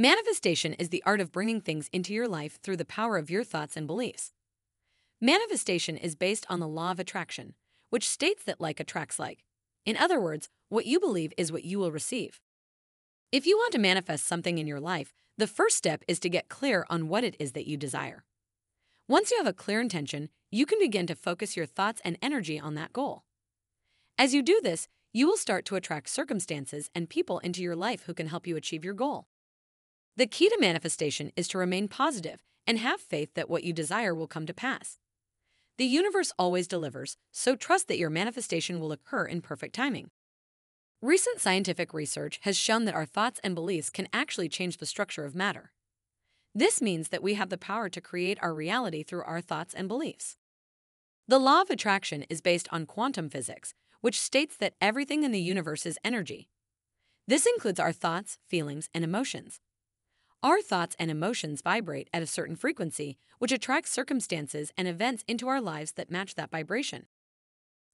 Manifestation is the art of bringing things into your life through the power of your thoughts and beliefs. Manifestation is based on the law of attraction, which states that like attracts like. In other words, what you believe is what you will receive. If you want to manifest something in your life, the first step is to get clear on what it is that you desire. Once you have a clear intention, you can begin to focus your thoughts and energy on that goal. As you do this, you will start to attract circumstances and people into your life who can help you achieve your goal. The key to manifestation is to remain positive and have faith that what you desire will come to pass. The universe always delivers, so trust that your manifestation will occur in perfect timing. Recent scientific research has shown that our thoughts and beliefs can actually change the structure of matter. This means that we have the power to create our reality through our thoughts and beliefs. The law of attraction is based on quantum physics, which states that everything in the universe is energy. This includes our thoughts, feelings, and emotions. Our thoughts and emotions vibrate at a certain frequency, which attracts circumstances and events into our lives that match that vibration.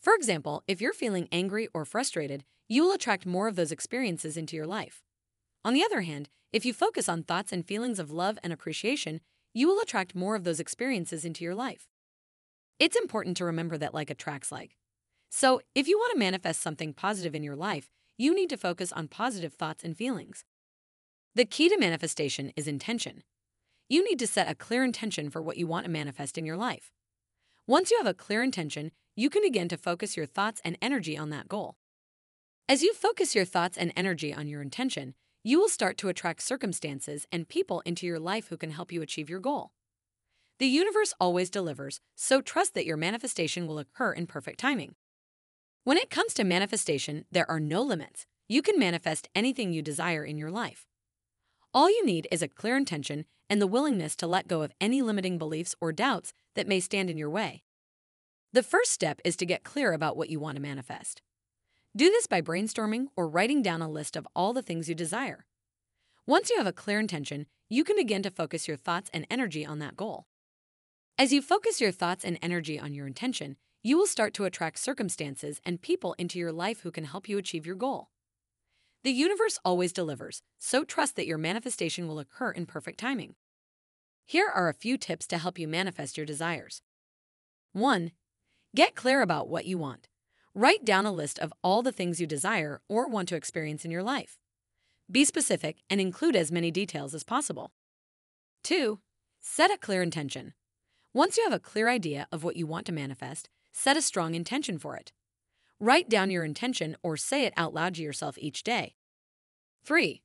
For example, if you're feeling angry or frustrated, you will attract more of those experiences into your life. On the other hand, if you focus on thoughts and feelings of love and appreciation, you will attract more of those experiences into your life. It's important to remember that like attracts like. So, if you want to manifest something positive in your life, you need to focus on positive thoughts and feelings. The key to manifestation is intention. You need to set a clear intention for what you want to manifest in your life. Once you have a clear intention, you can begin to focus your thoughts and energy on that goal. As you focus your thoughts and energy on your intention, you will start to attract circumstances and people into your life who can help you achieve your goal. The universe always delivers, so trust that your manifestation will occur in perfect timing. When it comes to manifestation, there are no limits. You can manifest anything you desire in your life. All you need is a clear intention and the willingness to let go of any limiting beliefs or doubts that may stand in your way. The first step is to get clear about what you want to manifest. Do this by brainstorming or writing down a list of all the things you desire. Once you have a clear intention, you can begin to focus your thoughts and energy on that goal. As you focus your thoughts and energy on your intention, you will start to attract circumstances and people into your life who can help you achieve your goal. The universe always delivers, so trust that your manifestation will occur in perfect timing. Here are a few tips to help you manifest your desires. 1. Get clear about what you want. Write down a list of all the things you desire or want to experience in your life. Be specific and include as many details as possible. 2. Set a clear intention. Once you have a clear idea of what you want to manifest, set a strong intention for it. Write down your intention or say it out loud to yourself each day. 3.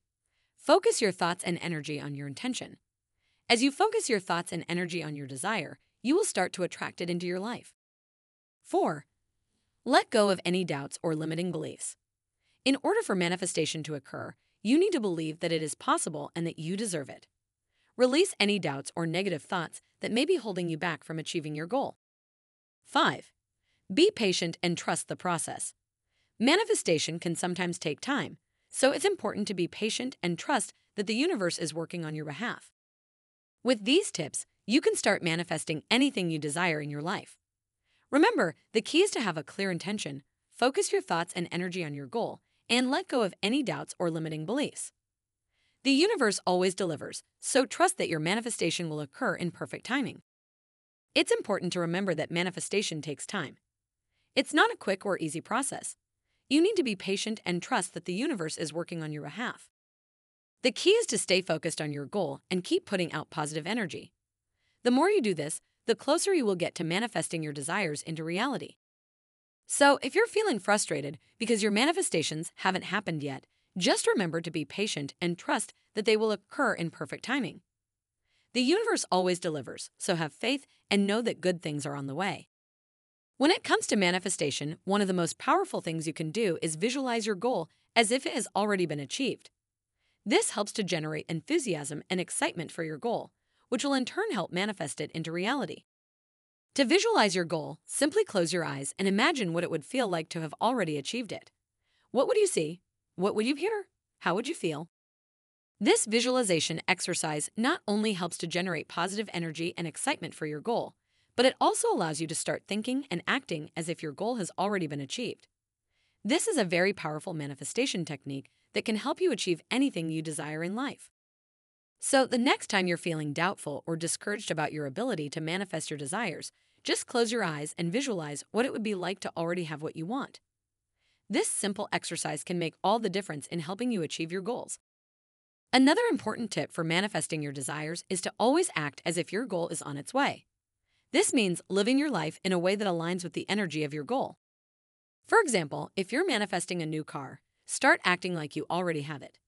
Focus your thoughts and energy on your intention. As you focus your thoughts and energy on your desire, you will start to attract it into your life. 4. Let go of any doubts or limiting beliefs. In order for manifestation to occur, you need to believe that it is possible and that you deserve it. Release any doubts or negative thoughts that may be holding you back from achieving your goal. 5. Be patient and trust the process. Manifestation can sometimes take time, so it's important to be patient and trust that the universe is working on your behalf. With these tips, you can start manifesting anything you desire in your life. Remember, the key is to have a clear intention, focus your thoughts and energy on your goal, and let go of any doubts or limiting beliefs. The universe always delivers, so trust that your manifestation will occur in perfect timing. It's important to remember that manifestation takes time. It's not a quick or easy process. You need to be patient and trust that the universe is working on your behalf. The key is to stay focused on your goal and keep putting out positive energy. The more you do this, the closer you will get to manifesting your desires into reality. So, if you're feeling frustrated because your manifestations haven't happened yet, just remember to be patient and trust that they will occur in perfect timing. The universe always delivers, so have faith and know that good things are on the way. When it comes to manifestation, one of the most powerful things you can do is visualize your goal as if it has already been achieved. This helps to generate enthusiasm and excitement for your goal, which will in turn help manifest it into reality. To visualize your goal, simply close your eyes and imagine what it would feel like to have already achieved it. What would you see? What would you hear? How would you feel? This visualization exercise not only helps to generate positive energy and excitement for your goal, but it also allows you to start thinking and acting as if your goal has already been achieved. This is a very powerful manifestation technique that can help you achieve anything you desire in life. So, the next time you're feeling doubtful or discouraged about your ability to manifest your desires, just close your eyes and visualize what it would be like to already have what you want. This simple exercise can make all the difference in helping you achieve your goals. Another important tip for manifesting your desires is to always act as if your goal is on its way. This means living your life in a way that aligns with the energy of your goal. For example, if you're manifesting a new car, start acting like you already have it.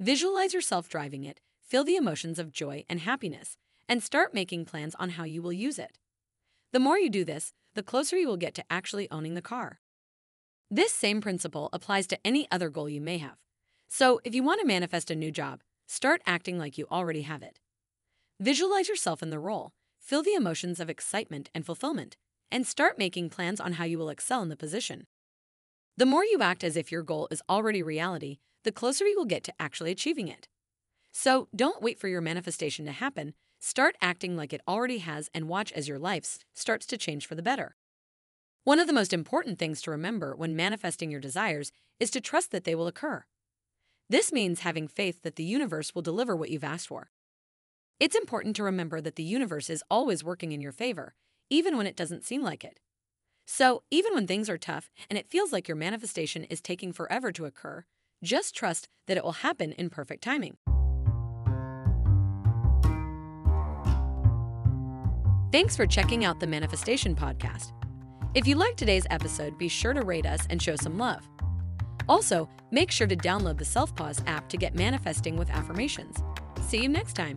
Visualize yourself driving it, feel the emotions of joy and happiness, and start making plans on how you will use it. The more you do this, the closer you will get to actually owning the car. This same principle applies to any other goal you may have. So, if you want to manifest a new job, start acting like you already have it. Visualize yourself in the role, feel the emotions of excitement and fulfillment, and start making plans on how you will excel in the position. The more you act as if your goal is already reality, the closer you will get to actually achieving it. So, don't wait for your manifestation to happen. Start acting like it already has and watch as your life starts to change for the better. One of the most important things to remember when manifesting your desires is to trust that they will occur. This means having faith that the universe will deliver what you've asked for. It's important to remember that the universe is always working in your favor, even when it doesn't seem like it. So, even when things are tough and it feels like your manifestation is taking forever to occur, just trust that it will happen in perfect timing. Thanks for checking out the Manifestation Podcast. If you liked today's episode, be sure to rate us and show some love. Also, make sure to download the Self Pause app to get manifesting with affirmations. See you next time.